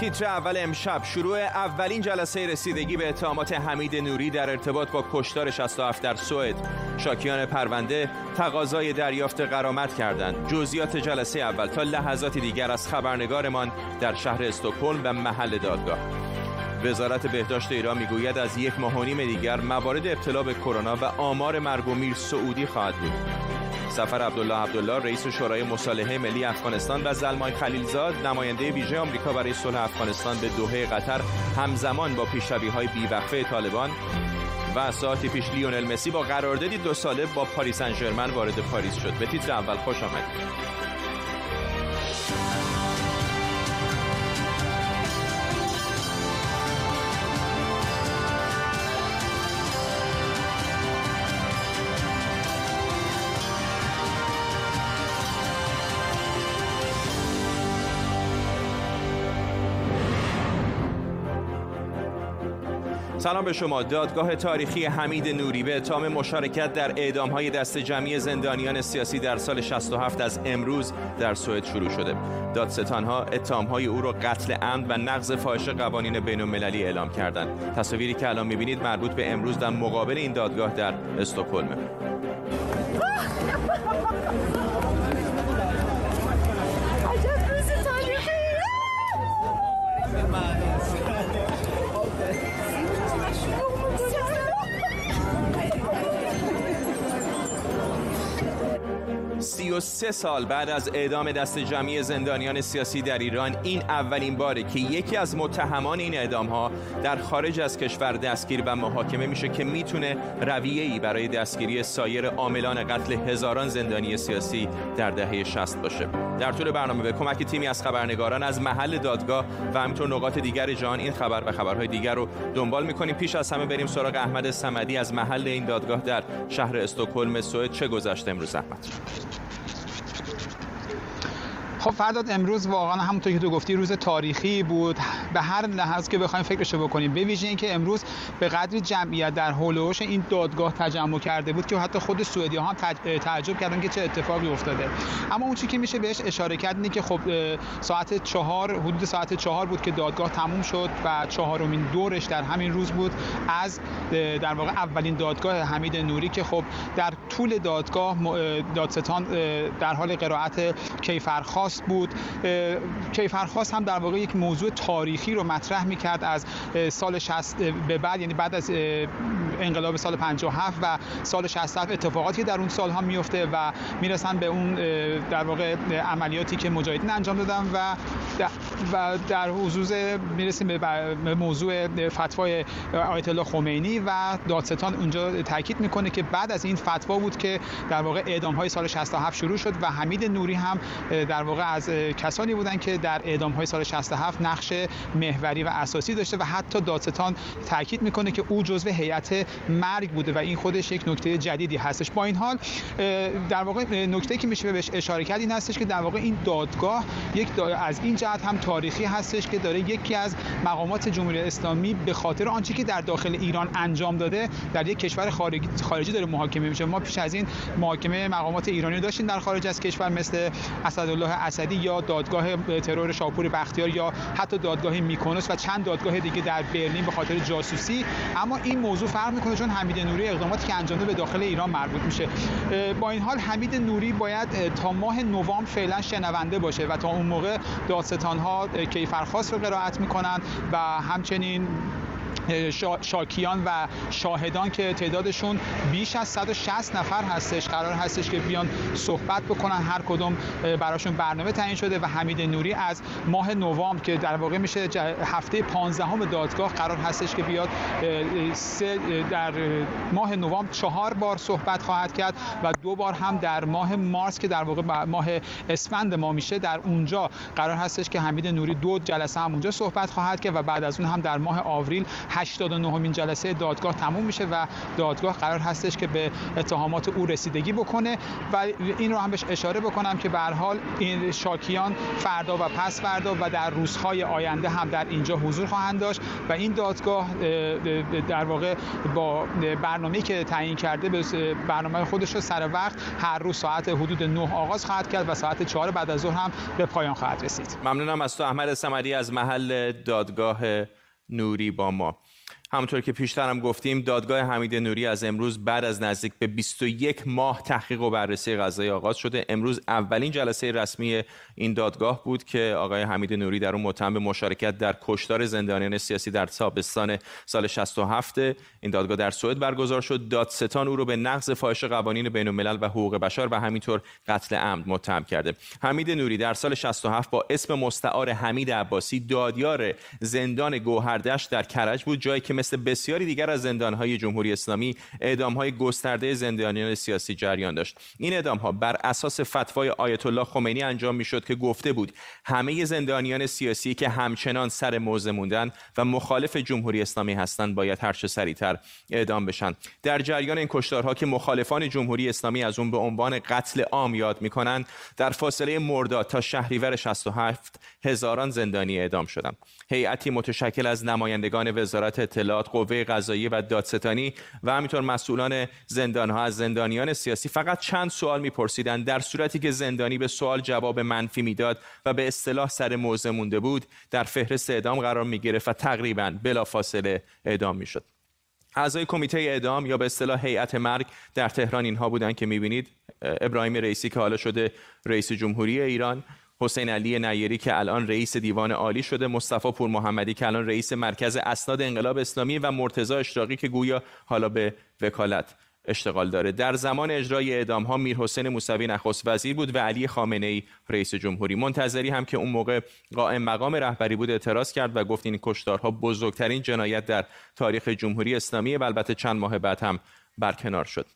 تیتر اول امشب شروع اولین جلسه رسیدگی به اتهامات حمید نوری در ارتباط با کشتار 67 در سوئد. شاکیان پرونده تقاضای دریافت قرامت کردند. جزئیات جلسه اول تا لحظاتی دیگر از خبرنگارمان در شهر استکهلم و محل دادگاه. وزارت بهداشت ایران می‌گوید از یک ماه و نیم دیگر موارد ابتلا به کرونا و آمار مرگ و میر سعودی خواهد بود. سفر عبدالله عبدالله رئیس شورای مصالحه ملی افغانستان و زلمای خلیلزاد نماینده ویژه آمریکا برای صلح افغانستان به دوحه قطر همزمان با پیشروی های بیوقفه طالبان و ساعتی پیش لیونل مسی با قراردادی دو ساله با پاریس انجرمن وارد پاریس شد. به تیتر اول خوش آمدید. سلام به شما. دادگاه تاریخی حمید نوری به اتهام مشارکت در اعدام های دست جمعی زندانیان سیاسی در سال 67 از امروز در سوئد شروع شده. دادستان ها اتهام های او را قتل عمد و نقض فاحش قوانین بین المللی اعلام کردند. تصاویری که الان می‌بینید مربوط به امروز در مقابل این دادگاه در استکهلم سه سال بعد از اعدام دست جمعی زندانیان سیاسی در ایران این اولین باره که یکی از متهمان این اعدام ها در خارج از کشور دستگیر و محاکمه میشه که می‌تونه رویه ای برای دستگیری سایر عاملان قتل هزاران زندانی سیاسی در دهه 60 باشه. در طول برنامه به کمک تیمی از خبرنگاران از محل دادگاه و همینطور نقاط دیگر جهان این خبر و خبرهای دیگر رو دنبال می‌کنیم. پیش از همه بریم سراغ احمد سمدی از محل این دادگاه در شهر استکهلم سوئد. چه گذشته؟ امروز احمد. خب فرداد امروز واقعا همونطور که تو گفتی روز تاریخی بود. به هر لحاظ که بخوایم فکرشو بکنیم. به ویژه اینکه امروز به قدری جمعیت در هولوش این دادگاه تجمع کرده بود که حتی خود سوئدی ها هم تعجب کردن که چه اتفاقی افتاده. اما اون چیزی که میشه بهش اشاره کرد اینه که خب ساعت چهار حدود ساعت چهار بود که دادگاه تموم شد و چهارمین دورش در همین روز بود از در واقع اولین دادگاه حمید نوری که خب در طول دادگاه دادستان در حال قرائت کیفرخواست بود کیفرخواست هم در واقع یک موضوع تاریخی رو مطرح می‌کرد از سال 60 به بعد یعنی بعد از انقلاب سال 57 و سال 67 اتفاقاتی در اون سالها میفته و می‌رسن به اون در واقع عملیاتی که مجاهدین انجام دادن و و در حضور می‌رسیم به موضوع فتوای آیت الله خمینی و دادستان اونجا تاکید می‌کنه که بعد از این فتوا بود که در واقع اعدام های سال 67 شروع شد و حمید نوری هم در واقع از کسانی بودن که در اعدام های سال 67 نقش محوری و اساسی داشته و حتی دادستان تاکید می‌کنه که او جزو هیئت مرگ بوده و این خودش یک نکته جدیدی هستش. با این حال در واقع نکته که میشه بهش اشاره کرد این هستش که در واقع این دادگاه یک از این جهت هم تاریخی هستش که داره یکی از مقامات جمهوری اسلامی به خاطر آنچه که در داخل ایران انجام داده در یک کشور خارجی خارجی داره محاکمه میشه. ما پیش از این محاکمه مقامات ایرانی داشتیم در خارج از کشور مثل اسدالله اسدی یا دادگاه ترور شاپور بختیار یا حتی دادگاه میکنوس و چند دادگاه دیگه در برلین به خاطر جاسوسی. اما این موضوع فرق می‌کنه چون حمید نوری اقداماتی که انجام به داخل ایران مربوط میشه. با این حال حمید نوری باید تا ماه نوامبر فعلا شنونده باشه و تا اون موقع دادستان ها کیفرخواست رو قرائت می‌کنن و همچنین شاکیان و شاهدان که تعدادشون بیش از 160 نفر هستش. قرار هستش که بیان صحبت بکنن. هر کدوم براشون برنامه تعیین شده و حمید نوری از ماه نوامبر که در واقع میشه هفته 15 هم دادگاه قرار هستش که بیاد در ماه نوامبر چهار بار صحبت خواهد کرد و دو بار هم در ماه مارس که در واقع ماه اسفند ما میشه در اونجا قرار هستش که حمید نوری دو جلسه هم اونجا صحبت خواهد کرد و بعد از اون هم در ماه آوریل 89 مین جلسه دادگاه تموم میشه و دادگاه قرار هستش که به اتهامات او رسیدگی بکنه و این رو هم بهش اشاره بکنم که به حال این شاکیان فردا و پس فردا و در روزهای آینده هم در اینجا حضور خواهند داشت و این دادگاه در واقع با برنامه‌ای که تعیین کرده به برنامه خودش رو سر وقت هر روز ساعت حدود 9 آغاز خواهد کرد و ساعت 4 بعد از ظهر هم به پایان خواهد رسید. ممنونم از تو احمد سمری از محل دادگاه نوری با ما. همونطور که پیشتر هم گفتیم دادگاه حمید نوری از امروز بعد از نزدیک به 21 ماه تحقیق و بررسی قضایی آغاز شده. امروز اولین جلسه رسمی این دادگاه بود که آقای حمید نوری در اون متهم به مشارکت در کشتار زندانیان سیاسی در تابستان سال 67 این دادگاه در سوئد برگزار شد. دادستان او رو به نقض فاحش قوانین بین الملل و حقوق بشر و همینطور قتل عمد متهم کرده. حمید نوری در سال 67 با اسم مستعار حمید عباسی دادیار زندان گوهردشت در کرج بود جایی که مثل بسیاری دیگر از زندانهای جمهوری اسلامی اعدامهای گسترده زندانیان سیاسی جریان داشت. این اعدامها بر اساس فتوای آیت الله خمینی انجام می‌شد که گفته بود همه زندانیان سیاسی که همچنان سر موضع موندن و مخالف جمهوری اسلامی هستند باید هر چه سریعتر اعدام بشن. در جریان این کشتارها که مخالفان جمهوری اسلامی از اون به عنوان قتل عام یاد می‌کنند در فاصله مرداد تا شهریور 67 هزاران زندانی اعدام شدند. هیئتی متشکل از نمایندگان وزارت قوه قضایی و دادستانی و همینطور مسئولان زندانها از زندانیان سیاسی فقط چند سوال میپرسیدند. در صورتی که زندانی به سوال جواب منفی می‌داد و به اصطلاح سر موضع مونده بود در فهرست اعدام قرار می‌گرفت و تقریبا بلافاصله اعدام می‌شد. اعضای کمیته اعدام یا به اصطلاح هیئت مرگ در تهران اینها بودند که می‌بینید ابراهیم رئیسی که حالا شده رئیس جمهوری ایران حسین علی نیری که الان رئیس دیوان عالی شده مصطفی پور محمدی که الان رئیس مرکز اسناد انقلاب اسلامی و مرتضی اشراقی که گویا حالا به وکالت اشتغال داره. در زمان اجرای اعدام ها میر حسین موسوی نخست وزیر بود و علی خامنه ای رئیس جمهوری. منتظری هم که اون موقع قائم مقام رهبری بود اعتراض کرد و گفت این کشتارها بزرگترین جنایت در تاریخ جمهوری اسلامی و البته چند ماه بعد هم برکنار شد.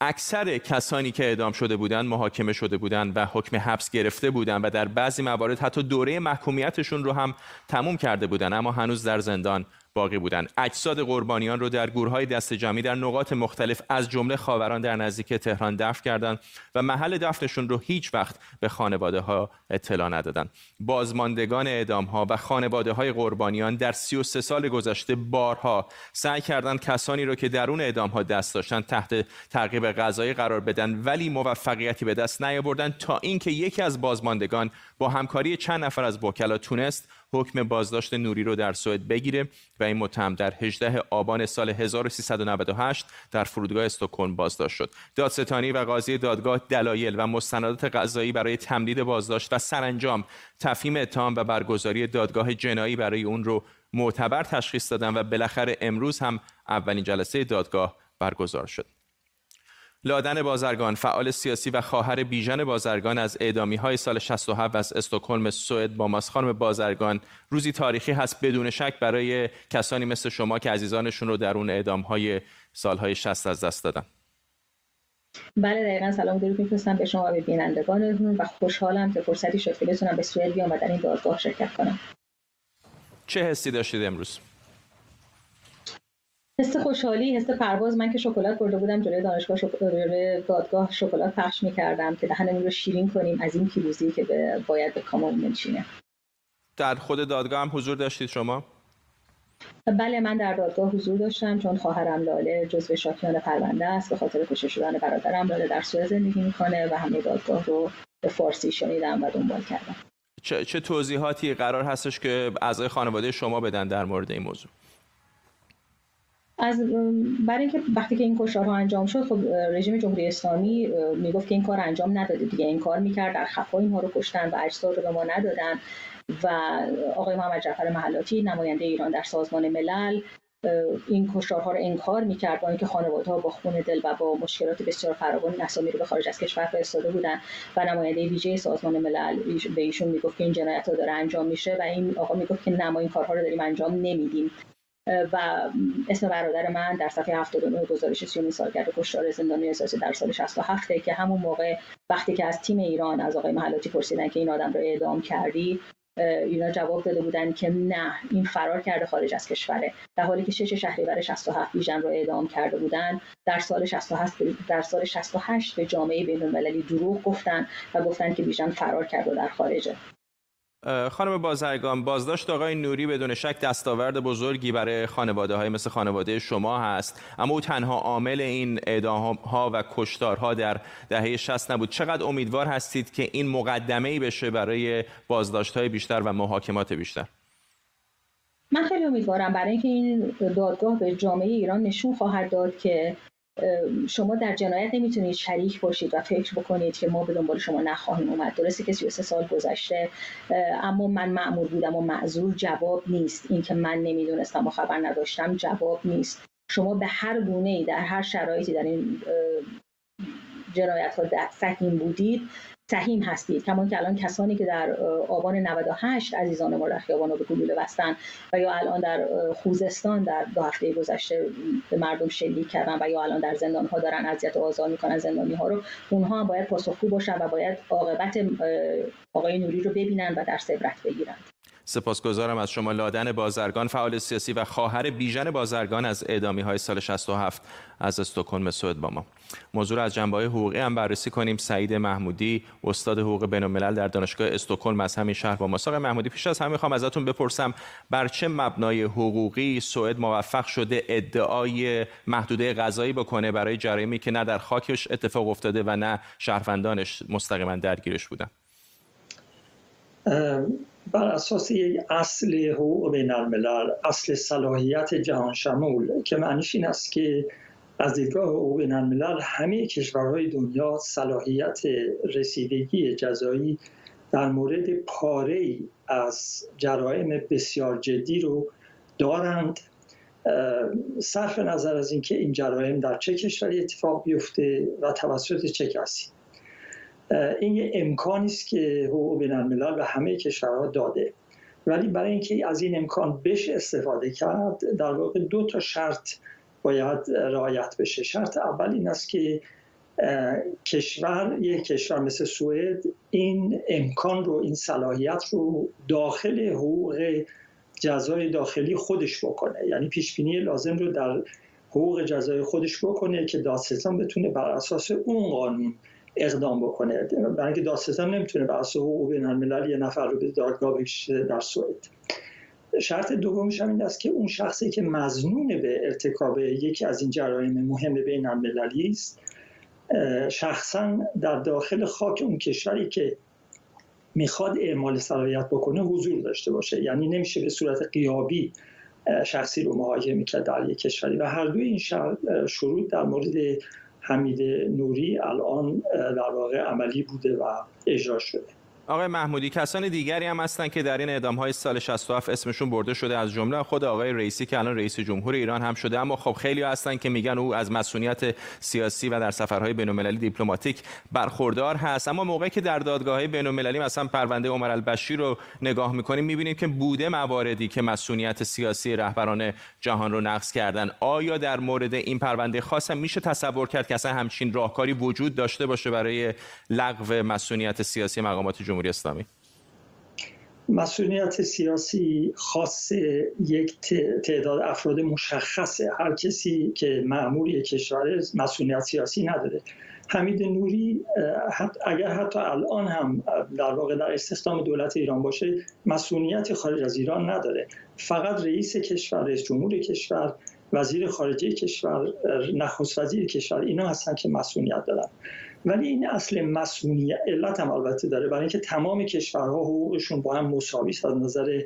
اکثر کسانی که اعدام شده بودند محاکمه شده بودند و حکم حبس گرفته بودند و در بعضی موارد حتی دوره محکومیتشون رو هم تموم کرده بودند اما هنوز در زندان باقی بودند اجساد قربانیان رو در گورهای دست جمعی در نقاط مختلف از جمله خاوران در نزدیک تهران دفن کردند و محل دفنشون رو هیچ وقت به خانواده ها اطلاع ندادند بازماندگان اعدام ها و خانواده های قربانیان در 33 سال گذشته بارها سعی کردند کسانی رو که درون اعدام ها دست داشتن تحت تعقیب قضایی قرار بدن ولی موفقیتی به دست نیاوردند تا اینکه یکی از بازماندگان با همکاری چند نفر از وکلا تونست حکم بازداشت نوری رو در سوئد بگیره و این متهم در 18 آبان سال 1398 در فرودگاه استکهلم بازداشت شد. دادستانی و قاضی دادگاه دلایل و مستندات قضایی برای تمدید بازداشت و سرانجام تفهیم اتهام و برگزاری دادگاه جنایی برای اون رو معتبر تشخیص دادن و بالاخره امروز هم اولین جلسه دادگاه برگزار شد. لادن بازرگان فعال سیاسی و خواهر بیژن بازرگان از اعدامی های سال 67 از استکهلم سوئد با ماس خانم بازرگان. روزی تاریخی هست بدون شک برای کسانی مثل شما که عزیزانشون رو در اون اعدام های سالهای 60 از دست دادن. بله دقیقا. سلام درود میفرستم به شما به بینندگانتون و خوشحالم که فرصتی شد که بتونم به سوئد بیام و در این دادگاه شرکت کنم. چه حسی داشتید امروز؟ حس خوشحالی حس پرواز. من که شکلات برده بودم جلوی دانشگاه جلوی دادگاه شکلات پخش می‌کردم که دهنمون رو شیرین کنیم از این پیروزی که باید به کاممون بنشینه در خود دادگاه هم حضور داشتید شما؟ بله من در دادگاه حضور داشتم چون خواهرم لاله جزو شاکیان پرونده است. به خاطر کشته شدن برادرم لاله در سوئد زندگی می‌کنه و همه دادگاه رو به فارسی شنیدم و دنبال کردم. چه, چه توضیحاتی قرار هستش که اعضای خانواده شما بدن در مورد این موضوع؟ از برای اینکه وقتی که این کشتارها انجام شد خب رژیم جمهوری اسلامی می‌گفت که این کار انجام نداده دیگه. این کار می‌کرد در خفا اینها رو کشتن و اجساد رو به ما ندادن. و آقای محمد جعفر محلاتی نماینده ایران در سازمان ملل این کشتارها رو انکار می‌کرد با اینکه خانواده ها با خون دل و با مشکلات بسیار فراوان این اسامی رو به خارج از کشور فرستاده بودن. و نماینده ویژه سازمان ملل به ایشون می‌گفت که این جنایت ها داره انجام میشه و این آقا می‌گفت که نما این کارها رو داریم انجام نمیدیم. و اسم برادر من در صفحه 79 گزارش 30 سالگرد کشتار زندانی اساسی در سال 67 که همون موقع وقتی که از تیم ایران از آقای محلاتی پرسیدن که این آدم رو اعدام کردی اینا جواب داده بودن که نه این فرار کرده خارج از کشوره. در حالی که شش شهریور 67 بیژن رو اعدام کرده بودن در سال 67 در سال 68 به جامعه بین‌المللی دروغ گفتن و گفتن که بیژن فرار کرده در خارجه. خانم بازرگان بازداشت آقای نوری بدون شک دستاورد بزرگی برای خانواده های مثل خانواده شما هست. اما او تنها عامل این اعدام ها و کشتارها در دهه 60 نبود. چقدر امیدوار هستید که این مقدمه ای بشه برای بازداشت های بیشتر و محاکمات بیشتر؟ من خیلی امیدوارم برای اینکه این دادگاه به جامعه ایران نشون خواهد داد که شما در جنایت نمی‌تونید شریک باشید و فکر بکنید که ما به دنبال شما نخواهیم اومد. درسته که 33 سال گذشته اما من معمول بودم و معذور جواب نیست. اینکه من نمی‌دونستم و خبر نداشتم جواب نیست. شما به هر گونه ای در هر شرایطی در این جنایت ها بودید. سهیم هستید کمان که الان کسانی که در آبان 98 عزیزان ما در خیابان به گلوله بستن و یا الان در خوزستان در دو هفته گذشته به مردم شلیک کردن و یا الان در زندان ها دارن اذیت و آزار می‌کنن زندانی ها رو اونها هم باید پاسخگو باشن و باید عاقبت آقای نوری رو ببینن و در عبرت بگیرن. سپاسگزارم از شما لادن بازرگان فعال سیاسی و خواهر بیژن بازرگان از اعدامی های سال 67 از استکهلم سوئد با ما. موضوع از جنبه های حقوقی هم بررسی کنیم. سعید محمودی استاد حقوق بین الملل در دانشگاه استکهلم از همین شهر با ما. آقای محمودی پیش از همه می‌خوام ازتون بپرسم بر چه مبنای حقوقی سوئد موفق شده ادعای محدوده غذایی بکنه برای جرایمی که نه در خاکش اتفاق افتاده و نه شهروندانش مستقیما درگیرش بودن؟ بر اساس یک اصل حقوق بین الملل اصل صلاحیت جهان شمول که معنیش این است که از دیدگاه حقوق بین الملل همه کشورهای دنیا صلاحیت رسیدگی جزایی در مورد پاره از جرایم بسیار جدی رو دارند. صرف نظر از اینکه این جرایم در چه کشوری اتفاق بیفته و توسط چه کسی. این یه امکانی است که حقوق بین الملل به همه کشورها داده. ولی برای اینکه از این امکان بشه استفاده کرد در واقع دو تا شرط باید رعایت بشه. شرط اول این است که کشور یک کشور مثل سوئد این امکان رو این صلاحیت رو داخل حقوق جزای داخلی خودش بکنه. یعنی پیش بینی لازم رو در حقوق جزای خودش بکنه که دادستان بتونه بر اساس اون قانون اقدام بکنه. برای اینکه دادستان نمی‌تونه بر اساس حقوق بین الملل یه نفر رو به دادگاه بکشه در سوئد. شرط دومش هم این است که اون شخصی که مزنون به ارتکاب یکی از این جرایم مهم بین المللی است شخصا در داخل خاک اون کشوری که می‌خواد اعمال صلاحیت بکنه حضور داشته باشه. یعنی نمیشه به صورت قیابی شخصی رو محاکمه کرد در یک کشوری. و هر دوی این شروط در مورد حمید نوری الان در واقع عملی بوده و اجرا شده. آقای محمودی کسان دیگری هم هستند که در این اعدام های سال 67 اسمشون برده شده. از جمله خود آقای رئیسی که الان رئیس جمهور ایران هم شده. اما خب خیلی هستند که میگن او از مسئولیت سیاسی و در سفرهای بین‌المللی دیپلماتیک برخوردار هست. اما موقعی که در دادگاه بین‌المللی مثلا پرونده عمر البشیر رو نگاه می‌کنیم می‌بینیم که بوده مواردی که مسئولیت سیاسی رهبران جهان رو نقض کردن. آیا در مورد این پرونده خاص هم میشه تصور کرد که اصلا همچین راهکاری وجود داشته باشه برای لغو مسئولیت سیاسی مقامات جمهوری؟ جمهوری اسلامی؟ مسئولیت سیاسی خاص یک تعداد افراد مشخصه. هر کسی که معمول یک کشور مسئولیت سیاسی نداره. حمید نوری اگر حتی الان هم در واقع در استخدام دولت ایران باشه مسئولیت خارج از ایران نداره. فقط رئیس کشور رئیس جمهور کشور وزیر خارجه کشور نخست وزیر کشور اینا هستن که مسئولیت دارن. ولی این اصل مسئولیت علت هم البته داره. برای اینکه تمام کشورها حقوقشون با هم مساوی است از نظر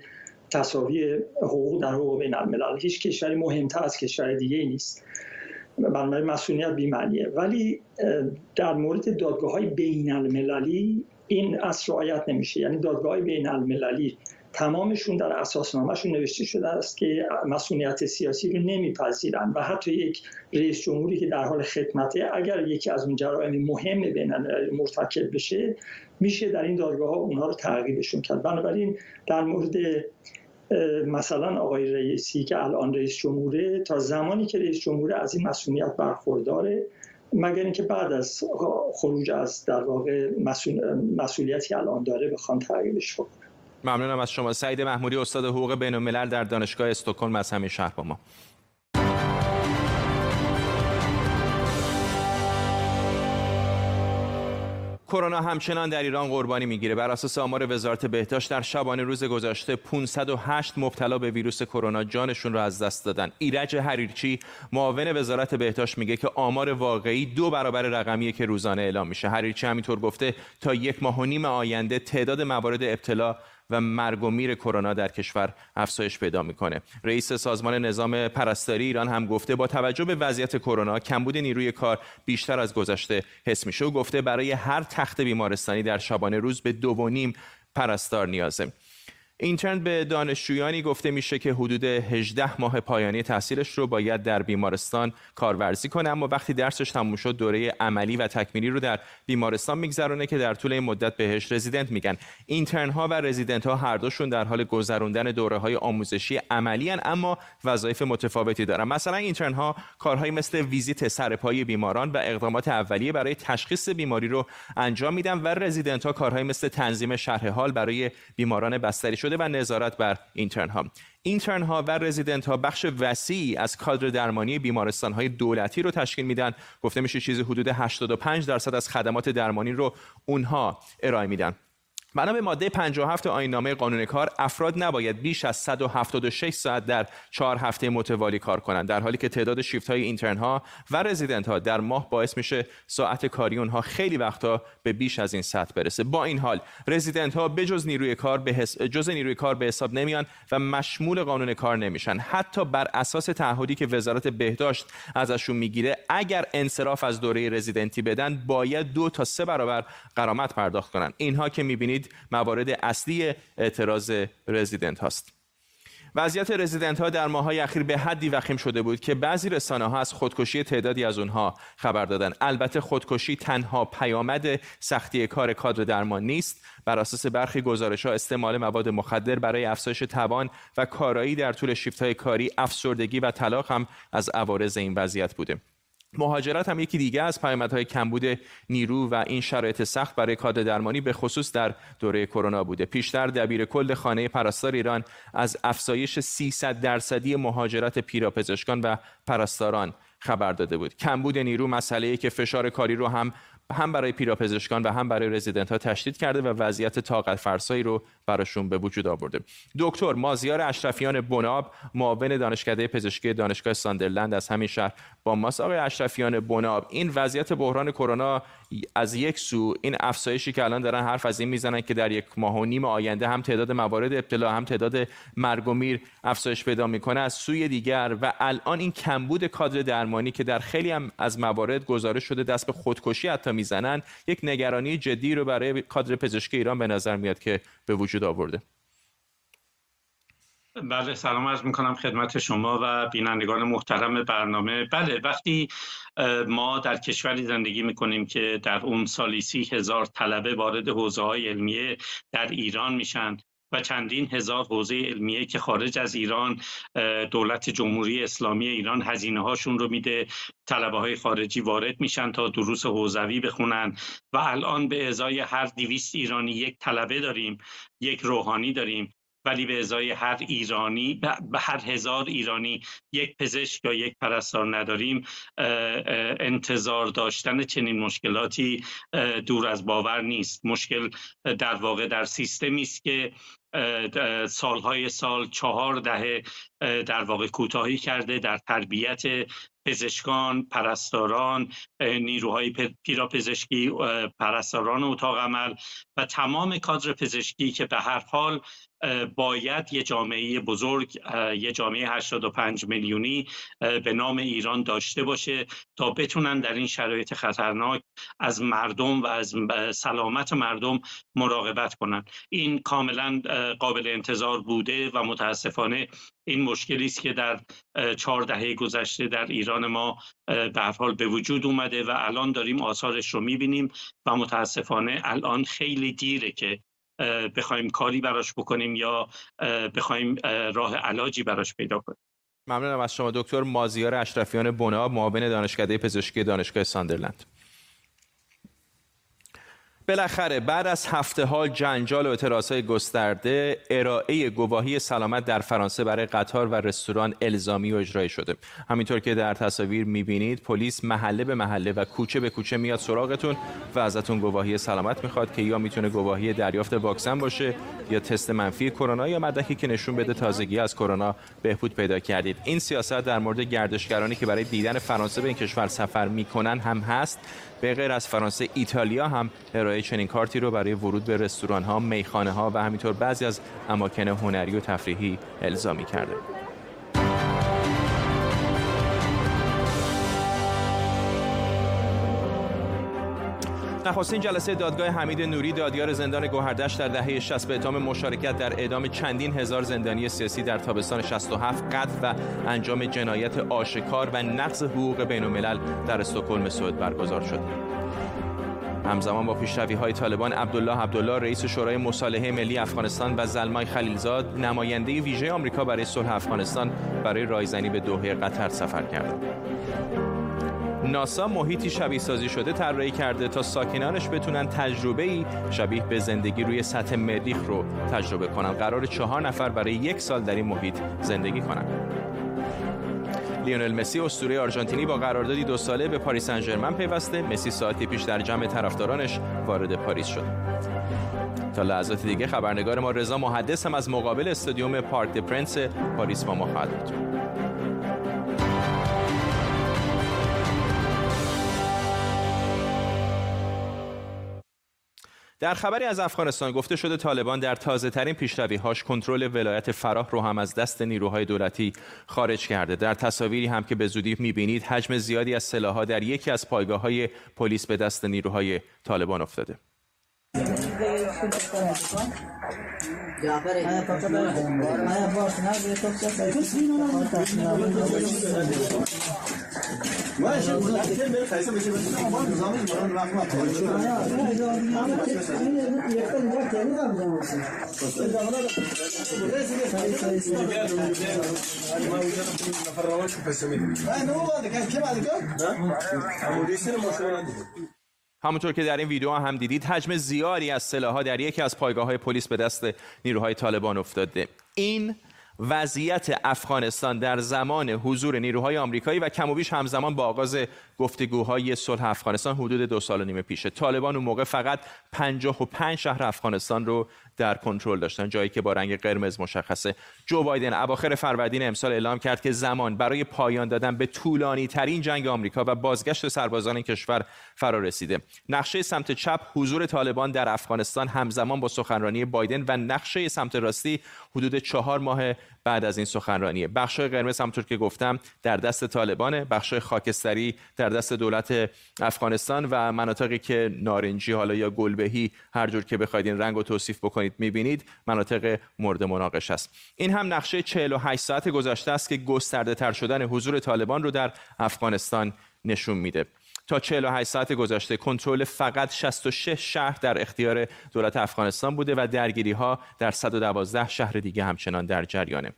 تصاوی حقوق در حقوق بین الملل. هیچ کشوری مهمتر از کشور دیگه نیست. بنابراین مسئولیت بیمعنیه. ولی در مورد دادگاه های بین المللی این اصل رعایت نمیشه. یعنی دادگاه های بین المللی تمامشون در اساسنامهشون نوشته شده است که مسئولیت سیاسی رو نمیپذیرن و حتی یک رئیس جمهوری که در حال خدمته اگر یکی از اون جرایم مهم بین مرتکب بشه میشه در این دادگاه ها اونها رو تعقیبشون کرد. بنابراین در مورد مثلا آقای رئیسی که الان رئیس جمهوره تا زمانی که رئیس جمهوره از این مسئولیت برخورداره مگر اینکه بعد از خروج از در واقع مسئولیتی الان داره بخوان تعقیبش کنن ممنونم از شما. سعید محمودی استاد حقوق بین الملل در دانشگاه استکهلم از همین شهر با ما. کرونا همچنان در ایران قربانی می‌گیره. بر اساس آمار وزارت بهداشت در شبانه روز گذشته 508 مبتلا به ویروس کرونا جانشون را از دست دادن. ایرج حریرچی معاون وزارت بهداشت میگه که آمار واقعی دو برابر رقمیه که روزانه اعلام میشه. حریرچی همینطور گفته تا یک ماه و نیم آینده تعداد موارد ابتلا و مرگ و میر کرونا در کشور افزایش پیدا می‌کنه. رئیس سازمان نظام پرستاری ایران هم گفته با توجه به وضعیت کرونا کمبود نیروی کار بیشتر از گذشته حس میشه و گفته برای هر تخت بیمارستانی در شبانه روز به دو و نیم پرستار نیازه. اینترن به دانشجویانی گفته میشه که حدود 18 ماه پایانی تحصیلش رو باید در بیمارستان کارورزی کنه اما وقتی درسش تموم شد دوره عملی و تکمیلی رو در بیمارستان میگذرونه که در طول این مدت بهش رزیدنت میگن. اینترن ها و رزیدنت ها هر دوشون در حال گذروندن دوره های آموزشی عملی هن اما وظایف متفاوتی دارن. مثلا اینترن ها کارهایی مثل ویزیت سرپایی بیماران و اقدامات اولیه برای تشخیص بیماری رو انجام میدن و رزیدنت ها کارهایی مثل تنظیم شرح حال برای بیماران بستری و نظارت بر اینترن ها اینترن ها و رزیدنت ها بخش وسیعی از کادر درمانی بیمارستان های دولتی رو تشکیل میدن. گفته میشه چیزی حدود 85 درصد از خدمات درمانی رو اونها ارائه میدن. بنا به ماده 57 آیین قانون کار افراد نباید بیش از 176 ساعت در چهار هفته متوالی کار کنند در حالی که تعداد شیفت های اینترن ها و رزیدنت ها در ماه باعث میشه ساعت کاری اونها خیلی وقتا به بیش از این ساعت برسه. با این حال رزیدنت ها بجز نیروی کار به حس... جز نیروی کار به حساب نمیان و مشمول قانون کار نمیشن. حتی بر اساس تعهدی که وزارت بهداشت ازشون می‌گیره اگر انصراف از دوره رزیدنتی بدن باید دو تا سه برابر غرامت پرداخت کنن. اینها که می‌بینید موارد اصلی اعتراض رزیدنت هاست. وضعیت رزیدنت ها در ماهای اخیر به حدی وخیم شده بود که بعضی رسانه ها از خودکشی تعدادی از اونها خبر دادن. البته خودکشی تنها پیامد سختی کار کادر درمان نیست. بر اساس برخی گزارش ها استعمال مواد مخدر برای افزایش توان و کارایی در طول شیفت های کاری افسردگی و طلاق هم از عوارض این وضعیت بوده. مهاجرت هم یکی دیگه از پیامدهای کمبود نیرو و این شرایط سخت برای کادر درمانی به خصوص در دوره کرونا بوده. پیشتر دبیر کل خانه پرستار ایران از افزایش 300 درصدی مهاجرت پیراپزشکان و پرستاران خبر داده بود. کمبود نیرو مسئله که فشار کاری رو هم هم برای پیراپزشکان و هم برای رزیدنت ها تشدید کرده و وضعیت طاقت فرسایی رو براشون به وجود آورده. دکتر مازیار اشرفیان بناب معاون دانشکده پزشکی دانشگاه ساندرلند از همین شهر با ماست. آقای اشرفیان بناب این وضعیت بحران کرونا از یک سو این افزایشی که الان دارن حرف از این می‌زنن که در یک ماه و نیم آینده هم تعداد موارد ابتلا هم تعداد مرگ و میر افزایش پیدا می‌کنه. از سوی دیگر و الان این کمبود کادر درمانی که در خیلی از موارد گزارش شده دست به خودکشی حتی می‌زنن یک نگرانی جدی رو برای کادر پزشکی ایران به نظر میاد که به وجود آورده. بله سلام عرض می‌کنم خدمت شما و بینندگان محترم برنامه. بله وقتی ما در کشوری زندگی می‌کنیم که در اون سالی سی هزار طلبه وارد حوزه های علمیه در ایران میشن و چندین هزار حوزه علمیه که خارج از ایران دولت جمهوری اسلامی ایران هزینه هاشون رو میده. طلبه های خارجی وارد میشن تا دروس حوزوی بخونن. و الان به ازای هر دیویست ایرانی یک طلبه داریم یک روحانی داریم. ولی به ازای هر ایرانی به هر هزار ایرانی یک پزشک یا یک پرستار نداریم انتظار داشتن چنین مشکلاتی دور از باور نیست. مشکل در واقع در سیستمی است که سالهای سال چهار دهه در واقع کوتاهی کرده در تربیت پزشکان، پرستاران، نیروهای پیراپزشکی، پرستاران اتاق عمل و تمام کادر پزشکی که به هر حال باید یه جامعه بزرگ یه جامعه 85 میلیونی به نام ایران داشته باشه تا بتونن در این شرایط خطرناک از مردم و از سلامت مردم مراقبت کنن. این کاملا قابل انتظار بوده و متاسفانه این مشکلی است که در چهار دهه گذشته در ایران ما به حال به وجود اومده و الان داریم آثارش رو می‌بینیم و متاسفانه الان خیلی دیره که بخوایم کاری براش بکنیم یا بخوایم راه علاجی براش پیدا کنیم. ممنونم از شما دکتر مازیار اشرفیان بنا معاون دانشکده پزشکی دانشگاه ساندرلند. بالاخره بعد از هفته ها جنجال و اعتراض های گسترده ارائه گواهی سلامت در فرانسه برای قطار و رستوران الزامی و اجرایی شده. همینطور که در تصاویر می‌بینید پلیس محله به محله و کوچه به کوچه میاد سراغتون و ازتون گواهی سلامت می‌خواد که یا می‌تونه گواهی دریافت واکسن باشه یا تست منفی کرونا یا مدرکی که نشون بده تازگی از کرونا بهبود پیدا کردید. این سیاست در مورد گردشگرانی که برای دیدن فرانسه به این کشور سفر می‌کنن هم هست. به غیر از فرانسه ایتالیا هم ارائه چنین کارتی رو برای ورود به رستوران ها، میخانه ها و همینطور بعضی از اماکن هنری و تفریحی الزامی کرده. نخستین جلسه دادگاه حمید نوری دادیار زندان گوهردشت در دهه 60 به اتهام مشارکت در اعدام چندین هزار زندانی سیاسی در تابستان 67 قتل و انجام جنایت آشکار و نقض حقوق بین الملل در استکهلم سوئد برگزار شد. همزمان با پیشروی های طالبان عبدالله عبدالله رئیس شورای مصالحه ملی افغانستان و زلمای خلیلزاد نماینده ویژه آمریکا برای صلح افغانستان برای رایزنی به دوحه قطر سفر کردند. ناسا محیطی شبیه سازی شده طراحی کرده تا ساکنانش بتونن تجربه ای شبیه به زندگی روی سطح مریخ رو تجربه کنن. قرار چهار نفر برای یک سال در این محیط زندگی کنن. لیونل مسی اسطوره آرژانتینی با قراردادی دو ساله به پاریس سن پیوسته. مسی ساعتی پیش در جمع طرفدارانش وارد پاریس شد. تا لحظات دیگه خبرنگار ما رضا محدث هم از مقابل استادیوم پارک د پرنس پاریس با ما خواهد بود. در خبری از افغانستان گفته شده طالبان در تازه ترین پیشروی هاش کنترل ولایت فراه رو هم از دست نیروهای دولتی خارج کرده. در تصاویری هم که به زودی می‌بینید حجم زیادی از سلاحها در یکی از پایگاه های پلیس به دست نیروهای طالبان افتاده. همونطور که در این ویدیو هم دیدید حجم زیادی از سلاحها در یکی از پایگاه های پلیس به دست نیروهای طالبان افتاده این وضعیت افغانستان در زمان حضور نیروهای آمریکایی و کم و بیش همزمان با آغاز گفتگوهای صلح افغانستان حدود دو سال و نیم پیشه. طالبان اون موقع فقط 55 شهر افغانستان رو در کنترل داشتن جایی که با رنگ قرمز مشخصه. جو بایدن اواخر فروردین امسال اعلام کرد که زمان برای پایان دادن به طولانی ترین جنگ آمریکا و بازگشت سربازان کشور فرا رسیده. نقشه سمت چپ حضور طالبان در افغانستان همزمان با سخنرانی بایدن و نقشه سمت راستی حدود چهار ماه بعد از این سخنرانی بخشای قرمز همطور که گفتم در دست طالبانه بخشای خاکستری در دست دولت افغانستان و مناطقی که نارنجی حالا یا گلبهی هر جور که بخواید این رنگ رو توصیف بکنید می‌بینید مناطق مورد مناقش است. این هم نقشه 48 ساعت گذشته است که گسترده تر شدن حضور طالبان رو در افغانستان نشون میده. تا 48 ساعت گذشته کنترل فقط 66 شهر در اختیار دولت افغانستان بوده و درگیری ها در 112 شهر دیگه همچنان در جریانه.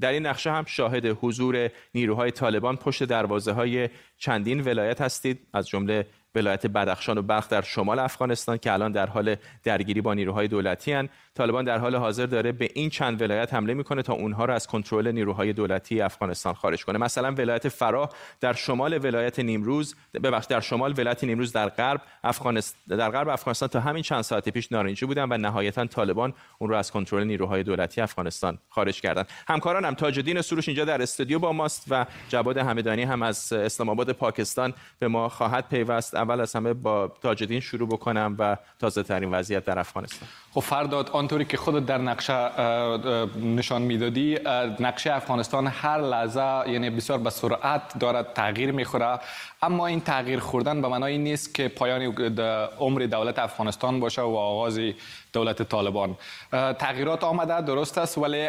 در این نقشه هم شاهد حضور نیروهای طالبان پشت دروازه های چندین ولایت هستید از جمله ولایت بدخشان و بلخ در شمال افغانستان که الان در حال درگیری با نیروهای دولتی هن. طالبان در حال حاضر داره به این چند ولایت حمله می‌کنه تا اونها را از کنترل نیروهای دولتی افغانستان خارج کنه. مثلا ولایت فراه در شمال ولایت نیمروز ببخشید در شمال ولایت نیمروز در غرب افغانستان در غرب افغانستان تا همین چند ساعت پیش نارنجی بودن و نهایتا طالبان اون رو از کنترل نیروهای دولتی افغانستان خارج کردند همکارانم تاج الدین سروش اینجا در استودیو با ماست و جواد همدانی هم از اسلام آباد پاکستان به ما خواهد پیوست. اول از همه با تاج شروع بکنم و تازه ترین وضعیت در افغانستان. خب فرداد آنطوری که خودت در نقشه نشان می‌دادی نقشه افغانستان هر لحظه یعنی بسیار به سرعت دارد تغییر می‌خوره. اما این تغییر خوردن به معنای نیست که پایان عمر دولت افغانستان باشه و آغاز دولت طالبان. تغییرات آمده درست است ولی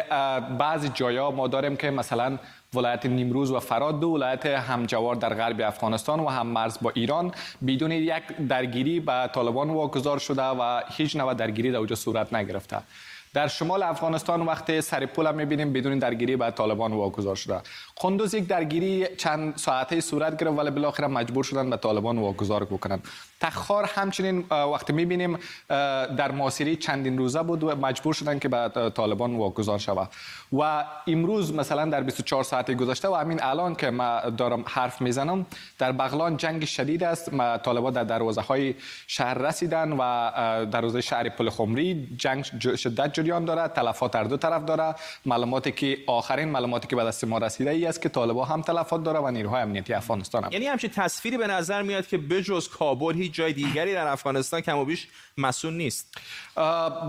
بعضی جایا ما داریم که مثلا ولایت نیمروز و فراد دو ولایت همجوار در غرب افغانستان و هم مرز با ایران. بدون یک درگیری به طالبان واگذار شده و هیچ نوع درگیری در اونجا صورت نگرفته. در شمال افغانستان وقتی سر پول می‌بینیم بدون درگیری با طالبان واگذار شده. قندوز یک درگیری چند ساعته صورت گرفت ولی بالاخره مجبور شدن به طالبان واگذار بکنن. تخار همچنین وقتی می‌بینیم در ماسیری چندین روزه بود و مجبور شدن که به طالبان واگذار شود. و امروز مثلا در 24 ساعت گذشته و همین الان که ما دارم حرف می‌زنم در بغلان جنگ شدید است. ما طالبان در دروازه های شهر رسیدن و دروازه شهر پل خمری جنگ شدت جریان داره. تلفات در دو طرف داره. معلوماتی که آخرین معلوماتی که به دست ما رسیده ای است که طالبان هم تلفات داره و نیروهای امنیتی افغانستان هم. یعنی همچین تصویری به نظر میاد که بجز کابل هیچ جای دیگری در افغانستان کم و بیش مسئول نیست.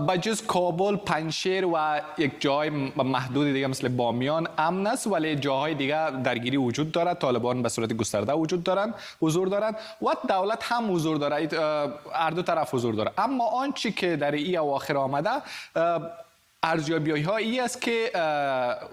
بجز کابل پنشیر و یک جای محدود دیگه مثل بامیان امن است ولی جاهای دیگه درگیری وجود دارد. طالبان به صورت گسترده وجود دارن حضور دارن و دولت هم حضور داره هر دو طرف حضور داره اما آنچه که در این اواخر آمده ارزیابی ها ای است که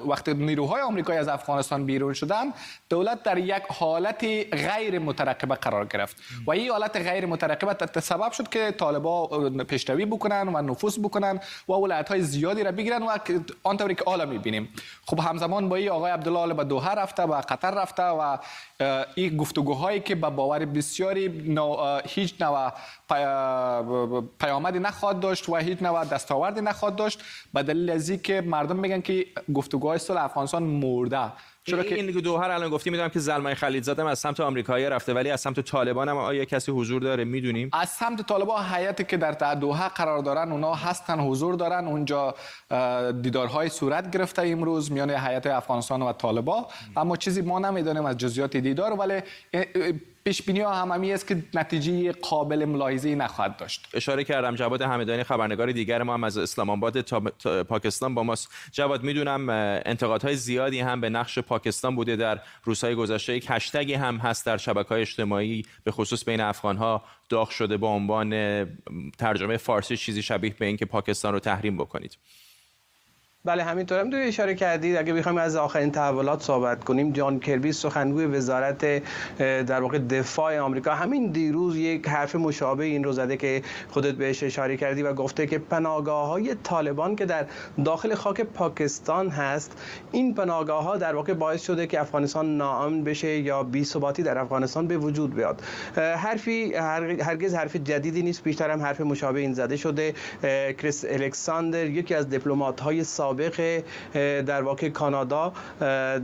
وقتی نیروهای آمریکایی از افغانستان بیرون شدن دولت در یک حالت غیر مترقبه قرار گرفت. و این حالت غیر مترقبه سبب شد که طالبا پیشروی بکنن و نفوذ بکنن و ولایت های زیادی را بگیرن و آنطوری که حالا می‌بینیم. خب همزمان با این آقای عبدالله به دوحه رفته و قطر رفته و این گفتگوهایی که به باور بسیاری نو هیچ نوع پیامدی نخواهد داشت و هیچ نوع دستاوردی نخواهد داشت. به دلیل از که مردم میگن که گفتگوهای صلح افغانستان مرده. چرا که این دوهر الان گفتی می‌دونم که زلمای خلیلزاده از سمت آمریکایی رفته ولی از سمت طالبان هم آیا کسی حضور داره؟ می‌دونیم. از سمت طالبان هیئتی که در دوحه قرار دارن اونا هستن حضور دارن. اونجا دیدارهای صورت گرفته امروز میان هیئت افغانستان و طالبان. اما چیزی ما نمی‌دونیم از جزئیات دیدار ولی پیش بینی ها است که نتیجه قابل ملاحظه نخواهد داشت. اشاره کردم جواد همدانی خبرنگار دیگر ما هم از اسلام آباد تا پاکستان با ماست. جواد می‌دونم انتقادهای زیادی هم به نقش پاکستان بوده در روزهای گذشته. یک هشتگی هم هست در شبکه های اجتماعی به خصوص بین افغان ها داغ شده با عنوان ترجمه فارسی چیزی شبیه به اینکه پاکستان رو تحریم بکنید. بله همینطور هم اشاره کردید اگه بخوایم از آخرین تحولات صحبت کنیم جان کربی سخنگوی وزارت در واقع دفاع آمریکا. همین دیروز یک حرف مشابه این رو زده که خودت بهش اشاره کردی و گفته که پناهگاه های طالبان که در داخل خاک پاکستان هست این پناهگاه ها در واقع باعث شده که افغانستان ناامن بشه یا بی ثباتی در افغانستان به وجود بیاد. حرفی هرگز حرف جدیدی نیست بیشتر هم حرف مشابه این زده شده. کریس الکساندر یکی از دیپلمات های در واقع کانادا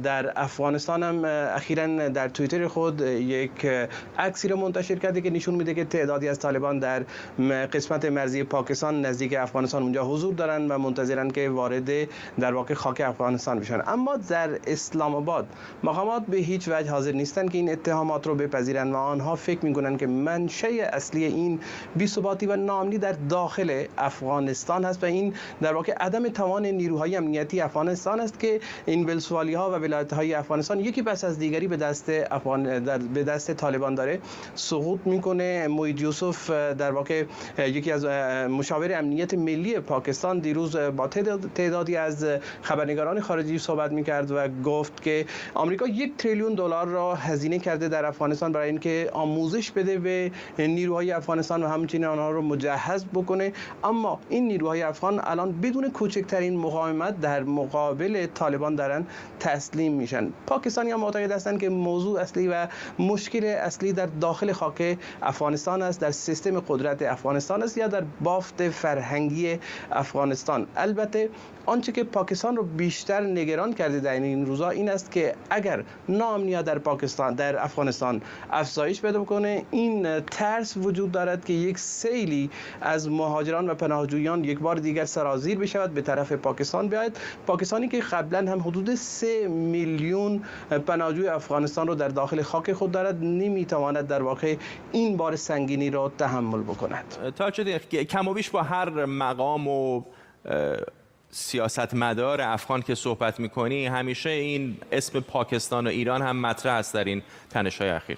در افغانستان هم اخیرا در توییتر خود یک عکسی رو منتشر کرده که نشون میده که تعدادی از طالبان در قسمت مرزی پاکستان نزدیک افغانستان اونجا حضور دارن و منتظرن که وارد در واقع خاک افغانستان بشن. اما در اسلام آباد مقامات به هیچ وجه حاضر نیستن که این اتهامات رو بپذیرن و آنها فکر می‌کنن که منشأ اصلی این بی‌ثباتی و ناامنی در داخل افغانستان هست و این در واقع عدم توان نیروهای های امنیتی افغانستان است که این ولسوالی ها و ولایت های افغانستان یکی پس از دیگری به دست افغان در به دست طالبان داره سقوط می‌کنه. موید یوسف در واقع یکی از مشاور امنیت ملی پاکستان دیروز با تعدادی از خبرنگاران خارجی صحبت می‌کرد و گفت که آمریکا یک تریلیون دلار را هزینه کرده در افغانستان برای اینکه آموزش بده به نیروهای افغانستان و همچنین آنها رو مجهز بکنه. اما این نیروهای افغان الان بدون کوچکترین مقاومت در مقابل طالبان دارن تسلیم میشن. پاکستانی هم معتقد هستند که موضوع اصلی و مشکل اصلی در داخل خاک افغانستان است در سیستم قدرت افغانستان است یا در بافت فرهنگی افغانستان. البته آنچه که پاکستان رو بیشتر نگران کرده در این روزا این است که اگر ناامنیت در پاکستان در افغانستان افزایش پیدا کنه این ترس وجود دارد که یک سیلی از مهاجران و پناهجویان یک بار دیگر سرازیر بشود به طرف پاکستان بیاید. پاکستانی که قبلا هم حدود 3 میلیون پناهجوی افغانستان رو در داخل خاک خود دارد نمی‌تواند در واقع این بار سنگینی را تحمل بکند. تا کم و بیش با هر مقام و سیاستمدار افغان که صحبت می‌کنی همیشه این اسم پاکستان و ایران هم مطرح است در این تنش های اخیر.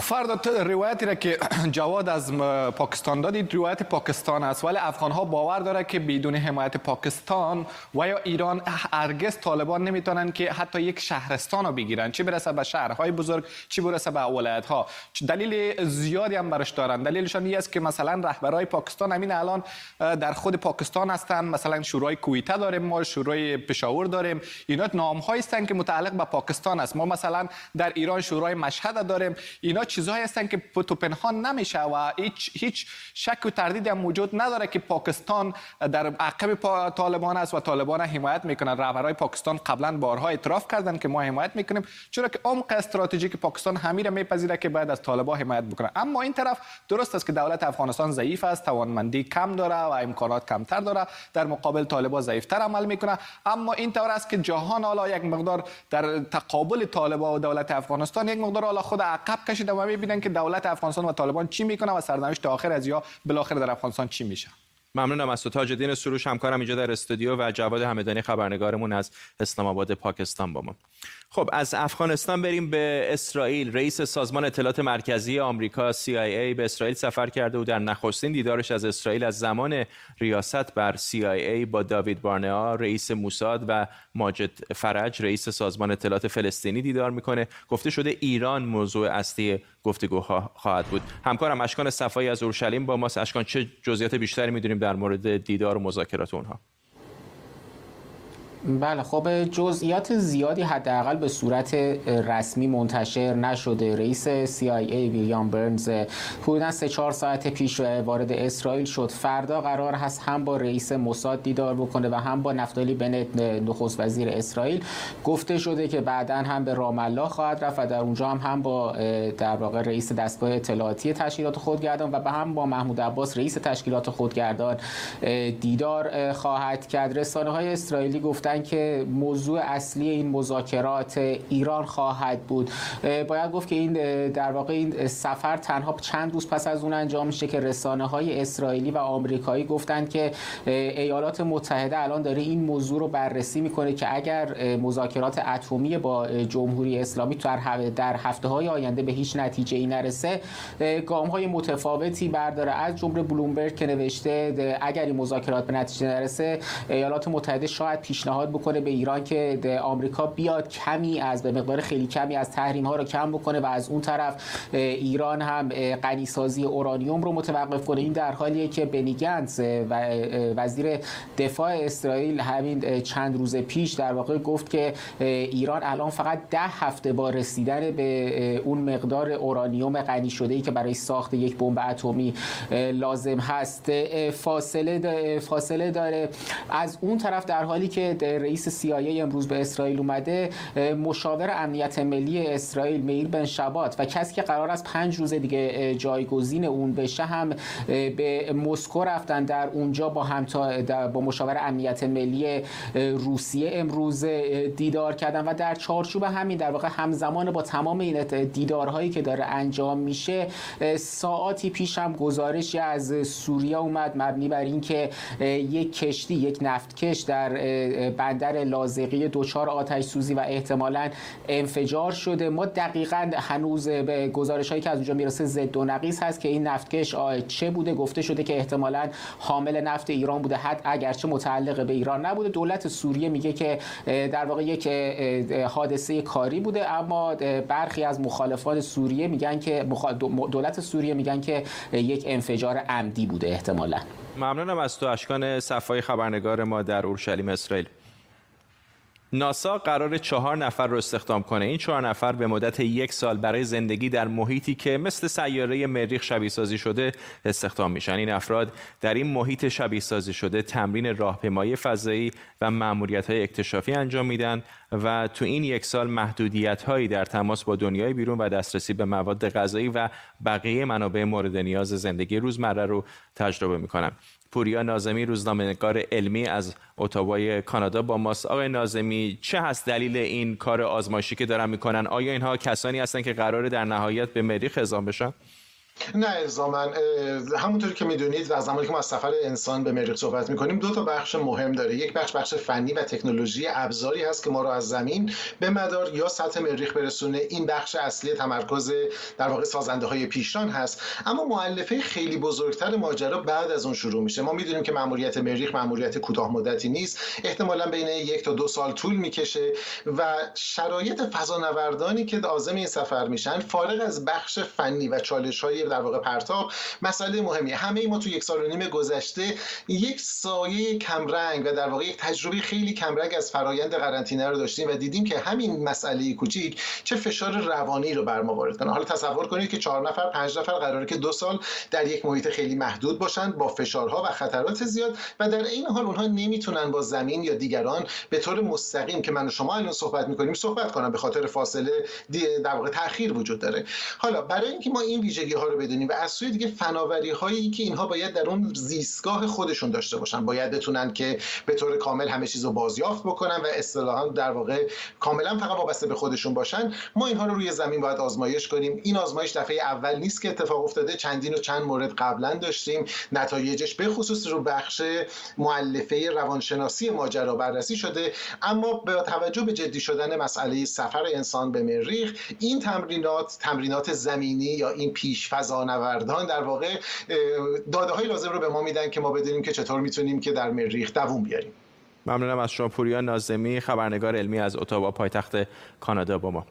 فردا روایتی را که جواد از پاکستان دادید روایت پاکستان است. ولی افغان ها باور داره که بدون حمایت پاکستان و یا ایران هرگز طالبان نمی‌تونن که حتی یک شهرستان رو بگیرن. چی برسه به شهرهای بزرگ چی برسه به ولایت ها دلیل زیادی هم برش دارن. دلیلشان این است که مثلا رهبرای پاکستان همین الان در خود پاکستان هستن. مثلا شورای کویته داریم ما شورای پشاور داریم. اینا نام هستند که متعلق به پاکستان است. ما مثلا در ایران شورای مشهد داریم. اینا چیزهایی هستند که تو پنهان نمیشه و هیچ هیچ شک و تردید هم وجود نداره که پاکستان در عقب طالبان است و طالبان حمایت می‌کنن. رهبرای پاکستان قبلا بارها اعتراف کردن که ما حمایت می‌کنیم چرا که عمق استراتژیک پاکستان همین میپذیره که باید از طالبان حمایت بکنه اما این طرف درست است که دولت افغانستان ضعیف است توانمندی کم داره و امکانات کمتر داره. در مقابل طالبان ضعیفتر عمل می‌کنه. اما این طور است که جهان حالا یک مقدار در تقابل طالبان و دولت افغانستان یک مقدار حالا خود عقب کشیده و می‌بینن که دولت افغانستان و طالبان چی می‌کنه و سرنوشت آخر از یا بالاخره در افغانستان چی میشه. ممنونم از تو. تاج الدین سروش همکارم اینجا در استودیو و جواد همدانی خبرنگارمون از اسلام آباد پاکستان با ما. خب از افغانستان بریم به اسرائیل. رئیس سازمان اطلاعات مرکزی آمریکا CIA به اسرائیل سفر کرده و در نخستین دیدارش از اسرائیل از زمان ریاست بر CIA با داوید بارنیا رئیس موساد و ماجد فرج رئیس سازمان اطلاعات فلسطینی دیدار می‌کنه. گفته شده ایران موضوع اصلی گفتگوها خواهد بود. همکارم اشکان صفایی از اورشلیم با ماست. اشکان چه جزئیات بیشتری می‌دونیم در مورد دیدار و مذاکرات اونها؟ بله خب جزئیات زیادی حداقل به صورت رسمی منتشر نشده. رئیس CIA ویلیام برنز حدودا سه چهار ساعت پیش وارد اسرائیل شد. فردا قرار هست هم با رئیس موساد دیدار بکنه و هم با نفتالی بنت نخست وزیر اسرائیل. گفته شده که بعدا هم به رام الله خواهد رفت و در اونجا هم هم با در واقع رئیس دستگاه اطلاعاتی تشکیلات خودگردان و به هم با محمود عباس رئیس تشکیلات خودگردان دیدار خواهد کرد. رسانه های اسرائیلی گفتن که موضوع اصلی این مذاکرات ایران خواهد بود. باید گفت که این در واقع این سفر تنها چند روز پس از اون انجام میشه که رسانه های اسرائیلی و آمریکایی گفتند که ایالات متحده الان داره این موضوع رو بررسی می‌کنه که اگر مذاکرات اتمی با جمهوری اسلامی در هفته های آینده به هیچ نتیجه ای نرسه گام های متفاوتی برداره. از جمله بلومبرگ که نوشته اگر این مذاکرات به نتیجه نرسه ایالات متحده شاید پیشنهاد بکنه به ایران که آمریکا بیاد کمی از به مقدار خیلی کمی از تحریم ها رو کم بکنه و از اون طرف ایران هم غنیسازی اورانیوم رو متوقف کنه. این در حالیه که بنی و وزیر دفاع اسرائیل همین چند روز پیش در واقع گفت که ایران الان فقط ده هفته با رسیدن به اون مقدار اورانیوم غنی شده ای که برای ساخت یک بمب اتمی لازم هست. فاصله فاصله داره. از اون طرف در حالی که رئیس CIA امروز به اسرائیل اومده مشاور امنیت ملی اسرائیل میل بن شبات و کسی که قرار است پنج روز دیگه جایگزین اون بشه هم به مسکو رفتن. در اونجا با هم با مشاور امنیت ملی روسیه امروز دیدار کردن و در چارچوب همین در واقع همزمان با تمام این دیدارهایی که داره انجام میشه ساعاتی پیش هم گزارشی از سوریه اومد مبنی بر اینکه یک کشتی یک نفتکش در بندر لازقی دچار آتش سوزی و احتمالا انفجار شده. ما دقیقا هنوز به گزارش هایی که از اونجا می‌رسه ضد و نقیص هست که این نفتکش چه بوده؟ گفته شده که احتمالا حامل نفت ایران بوده حد اگرچه متعلق به ایران نبوده. دولت سوریه میگه که در واقع یک حادثه کاری بوده. اما برخی از مخالفان سوریه میگن که دولت سوریه میگن که یک انفجار عمدی بوده احتمالا. ممنونم از تو اشکان صفای خبرنگار ما در اورشلیم اسرائیل. ناسا قرار چهار نفر رو استخدام کنه. این چهار نفر به مدت یک سال برای زندگی در محیطی که مثل سیاره مریخ شبیه سازی شده استخدام میشن. این افراد در این محیط شبیه سازی شده تمرین راهپیمایی فضایی و مأموریت های اکتشافی انجام میدن و تو این یک سال محدودیت هایی در تماس با دنیای بیرون و دسترسی به مواد غذایی و بقیه منابع مورد نیاز زندگی روزمره رو تجربه می‌کنن. پوریا نازمی روزنامه‌نگار علمی از اتاوای کانادا با ماست. آقای نازمی چه هست دلیل این کار آزمایشی که دارن می‌کنن؟ آیا اینها کسانی هستند که قراره در نهایت به مریخ اعزام بشن؟ نه الزاما همونطوری که می‌دونید و زمانی که ما از سفر انسان به مریخ صحبت می‌کنیم دو تا بخش مهم داره. یک بخش بخش فنی و تکنولوژی ابزاری هست که ما رو از زمین به مدار یا سطح مریخ برسونه. این بخش اصلی تمرکز در واقع سازنده های پیشران هست. اما مؤلفه خیلی بزرگتر ماجرا بعد از اون شروع میشه. ما می‌دونیم که ماموریت مریخ ماموریت کوتاه مدتی نیست. احتمالا بین یک تا دو سال طول می‌کشه و شرایط فضانوردانی که عازم این سفر میشن فارغ از بخش فنی و چالش های در واقع پرتاب. مسئله مهمی همه ما تو یک سال و نیم گذشته یک سایه کمرنگ و در واقع یک تجربه خیلی کمرنگ از فرایند قرنطینه رو داشتیم و دیدیم که همین مسئله کوچیک چه فشار روانی رو بر ما وارد کنه. حالا تصور کنید که چهار نفر پنج نفر قراره که دو سال در یک محیط خیلی محدود باشن با فشارها و خطرات زیاد و در این حال اونها نمی‌تونن با زمین یا دیگران به طور مستقیم که من و شما الان صحبت می‌کنیم صحبت کنن به خاطر فاصله در واقع تاخیر وجود داره. حالا برای اینکه ما این ویژگی ها رو بدونیم و از سوی دیگه فناوری هایی که اینها باید در اون زیستگاه خودشون داشته باشن. باید بتونن که به طور کامل همه چیز رو بازیافت بکنن و اصطلاحا در واقع کاملا فقط وابسته به خودشون باشن. ما اینها رو روی زمین باید آزمایش کنیم. این آزمایش دفعه اول نیست که اتفاق افتاده. چندین و چند مورد قبلا داشتیم. نتایجش به خصوص رو بخش مؤلفه روانشناسی ماجرا بررسی شده. اما به توجه به جدی شدن مسئله سفر انسان به مریخ این تمرینات تمرینات زمینی یا این پیش فضانوردان در واقع داده های لازم رو به ما میدن که ما بدونیم که چطور می‌تونیم که در مریخ دووم بیاریم. ممنونم از شما پوریا نازمی خبرنگار علمی از اتاوا پایتخت کانادا با ما.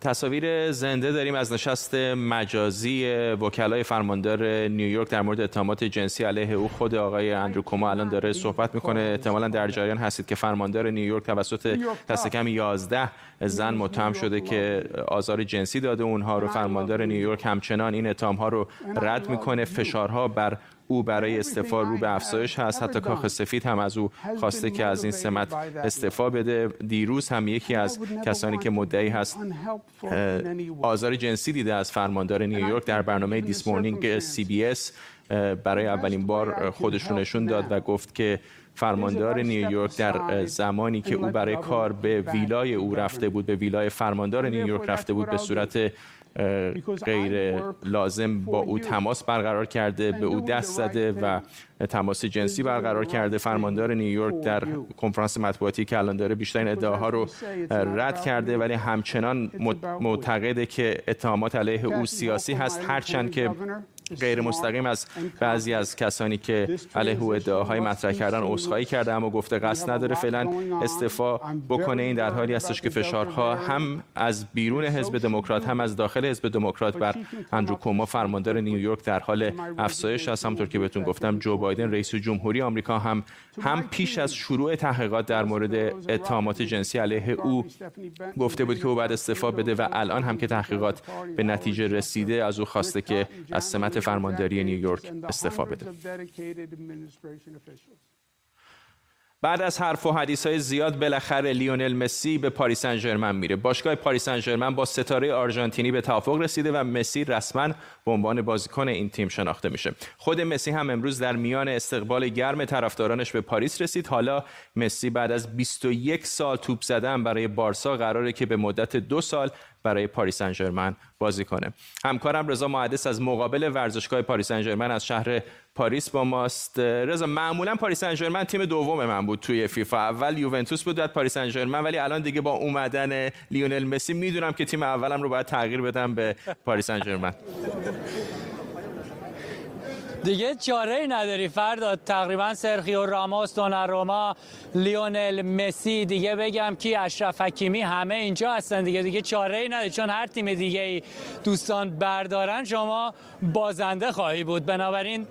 تصاویر زنده داریم از نشست مجازی وکلای فرماندار نیویورک در مورد اتهامات جنسی علیه او. خود آقای اندرو کوما الان داره صحبت می‌کنه. احتمالا در جریان هستید که فرماندار نیویورک توسط دست کم 11 زن متهم شده که آزار جنسی داده. اونها رو فرماندار نیویورک همچنان این اتهام ها رو رد می‌کنه. فشارها بر او برای استعفا رو به افزایش هست. حتی کاخ سفید هم از او خواسته که از این سمت استعفا بده. دیروز هم یکی از کسانی که مدعی هست آزار جنسی دیده از فرماندار نیویورک در برنامه This Morning CBS برای اولین بار خودشو نشون نشون داد و گفت که فرماندار نیویورک در زمانی که او برای کار به ویلای او رفته بود به ویلای فرماندار نیویورک رفته بود به صورت غیر لازم با او تماس برقرار کرده به او دست زده و تماس جنسی برقرار کرده. فرماندار نیویورک در کنفرانس مطبوعاتی که الان داره بیشتر این ادعاها رو رد کرده ولی همچنان معتقده که اتهامات علیه او سیاسی هست. هرچند که غیر مستقیم از بعضی از کسانی که علیه او ادعاهای مطرح کردن عذرخواهی کرده اما گفته قصد نداره فعلا استعفا بکنه. این در حالی هستش که فشارها هم از بیرون حزب دموکرات هم از داخل حزب دموکرات بر اندرو کوما فرماندار نیویورک در حال افزایش است. همونطور که بهتون گفتم جو بایدن رئیس جمهوری آمریکا هم هم پیش از شروع تحقیقات در مورد اتهامات جنسی علیه او گفته بود که او باید استعفا بده و الان هم که تحقیقات به نتیجه رسیده از او خواسته که از سمت فرمانداری نیویورک استعفا بده. بعد از حرف و حدیث های زیاد بالاخره لیونل مسی به پاریس سن میره. باشگاه پاریس سن با ستاره آرژانتینی به توافق رسیده و مسی رسما به عنوان بازیکن این تیم شناخته میشه. خود مسی هم امروز در میان استقبال گرم طرفدارانش به پاریس رسید. حالا مسی بعد از 21 سال توپ زدن برای بارسا قراره که به مدت دو سال برای پاریس سن بازی کنه. همکارم رضا محدث از مقابل ورزشگاه پاریس سن از شهر پاریس با ماست. رضا معمولا پاریس سن تیم دوم من بود توی فیفا. اول یوونتوس بود بعد پاریس سن ولی الان دیگه با اومدن لیونل مسی می‌دونم که تیم اولم رو باید تغییر بدم به پاریس سن دیگه چاره ای نداری فردا تقریبا سرخیو راموس دوناروما لیونل مسی دیگه بگم کی اشرف حکیمی همه اینجا هستن دیگه. دیگه چاره نداری چون هر تیم دیگه ای دوستان بردارن شما بازنده خواهی بود. بنابراین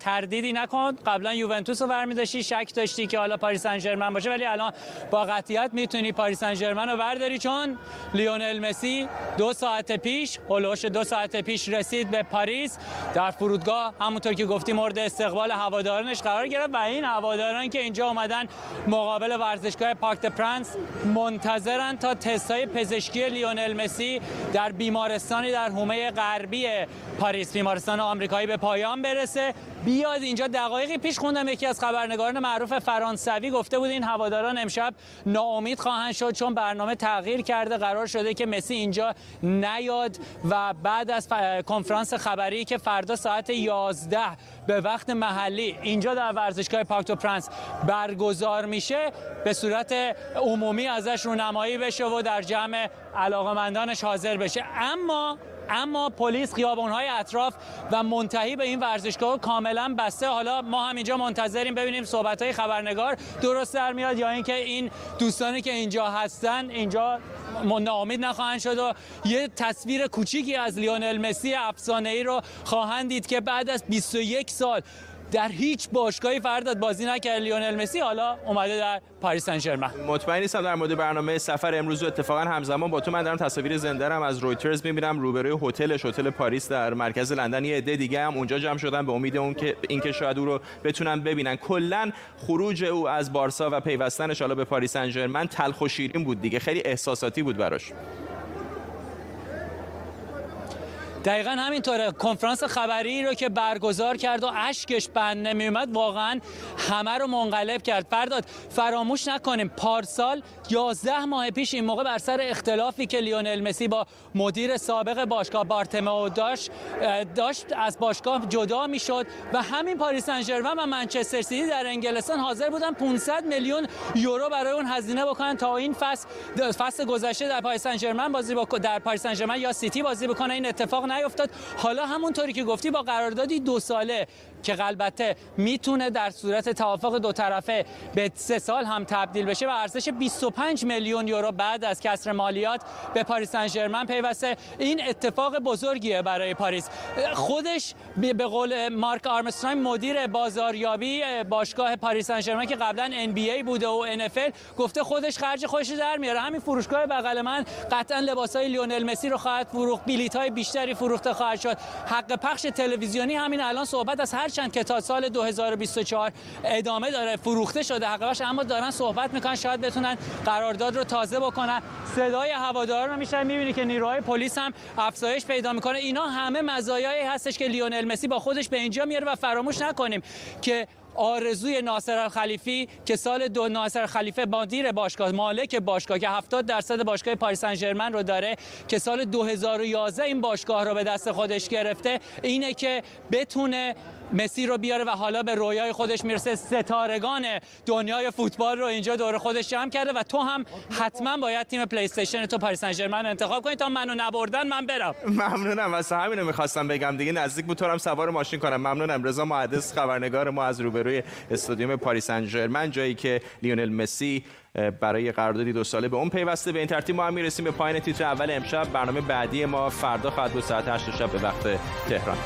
تردیدی نکن. قبلا یوونتوس رو برمیداشتی شک داشتی که حالا پاریس سن باشه ولی الان با قطعیت می‌تونی پاریس سن رو برداری چون لیونل مسی دو ساعت پیش حول و حوش دو ساعت پیش رسید به پاریس. در فرودگاه همونطور که گفتی مورد استقبال هوادارانش قرار گرفت و این هواداران که اینجا اومدن مقابل ورزشگاه پارک پرنس منتظرن تا تستای پزشکی لیونل مسی در بیمارستانی در حومه غربی پاریس بیمارستان آمریکایی به پایان برسه. بیاد اینجا دقایقی پیش خوندم. یکی از خبرنگاران معروف فرانسوی گفته بود این هواداران امشب ناامید خواهند شد چون برنامه تغییر کرده. قرار شده که مسی اینجا نیاد و بعد از کنفرانس خبری که فردا ساعت 11 به وقت محلی اینجا در ورزشگاه پارک پرنس برگزار میشه به صورت عمومی ازش رونمایی بشه و در جمع علاقمندانش حاضر بشه. اما اما پلیس خیابان‌های اطراف و منتهی به این ورزشگاه کاملا بسته. حالا ما هم اینجا منتظریم ببینیم صحبت‌های خبرنگار درست در میاد یا اینکه این دوستانی که اینجا هستن اینجا ناامید نخواهند شد و یه تصویر کوچیکی از لیونل مسی افسانه‌ای رو خواهند دید که بعد از 21 سال در هیچ باشگاهی فرداد بازی نکرد. لیونل مسی حالا اومده در پاریس سن ژرمن مطمئن نیستم در مورد برنامه سفر امروز و اتفاقا همزمان با تو من دارم تصاویر زنده رم از رویترز می‌بینم. روبروی هتلش هتل پاریس در مرکز لندن. یه عده دیگه هم اونجا جمع شدن به امید اون که اینکه شاید او رو بتونن ببینن. کلا خروج او از بارسا و پیوستنش حالا به پاریس سن ژرمن تلخ و شیرین بود دیگه. خیلی احساساتی بود براش. دقیقا همینطوره. کنفرانس خبری رو که برگزار کرد و اشکش بند نمیومد واقعا همه رو منقلب کرد. فرداد فراموش نکنیم پارسال 11 ماه پیش این موقع بر سر اختلافی که لیونل مسی با مدیر سابق باشگاه بارتمو داشت داشت از باشگاه جدا می‌شد و همین پاریس سن و منچستر سیتی در انگلستان حاضر بودن 500 میلیون یورو برای اون هزینه بکنن تا این فصل فصل گذشته در پاریس سن بازی با در پاریس سن یا سیتی بازی بکنه. این اتفاق نیفتاد. حالا همونطوری که گفتی با قراردادی دو ساله که البته می‌تونه در صورت توافق دو طرفه به سه سال هم تبدیل بشه و ارزش 25 میلیون یورو بعد از کسر مالیات به پاریس سن پیوسته. این اتفاق بزرگیه برای پاریس. خودش به قول مارک آرمسترانگ مدیر بازاریابی باشگاه پاریس سن که قبلا ای بوده و ان گفته خودش خرج خودش در میاره. همین فروشگاه بغل من قطعا لباسای لیونل مسی رو خواهد فروخت. بلیط های بیشتری فروخته خواهد شد. حق پخش تلویزیونی همین الان صحبت از هر چند که تا سال 2024 ادامه داره فروخته شده حقیقتش اما دارن صحبت می‌کنن شاید بتونن قرارداد رو تازه بکنن. صدای هواداران رو میشن می‌بینی که نیروهای پلیس هم افزایش پیدا می‌کنه. اینا همه مزایایی هستش که لیونل مسی با خودش به اینجا میاره و فراموش نکنیم که آرزوی ناصر الخلیفی که سال دو ناصر خلیفه مدیر باشگاه مالک باشگاه که 70 درصد باشگاه پاریس سن رو داره که سال 2011 این باشگاه رو به دست خودش گرفته اینه که بتونه مسی رو بیاره و حالا به رویای خودش می‌رسه. ستارگان دنیای فوتبال رو اینجا دور خودش جمع کرده و تو هم حتما باید تیم پلی استیشن تو پاریس سن انتخاب کنی. تا منو نبردن من برم. ممنونم. واسه همین رو می‌خواستم بگم دیگه نزدیک بود. هم سوار ماشین کنم. ممنونم. رضا محدث خبرنگار ما از روبروی استادیوم پاریس سن جایی که لیونل مسی برای قراردادی دو ساله به اون پیوسته. به این ترتیب ما هم می‌رسیم به پایین تیتر اول امشب. برنامه بعدی ما فردا خواهد بود. ساعت 8 شب به وقت تهران.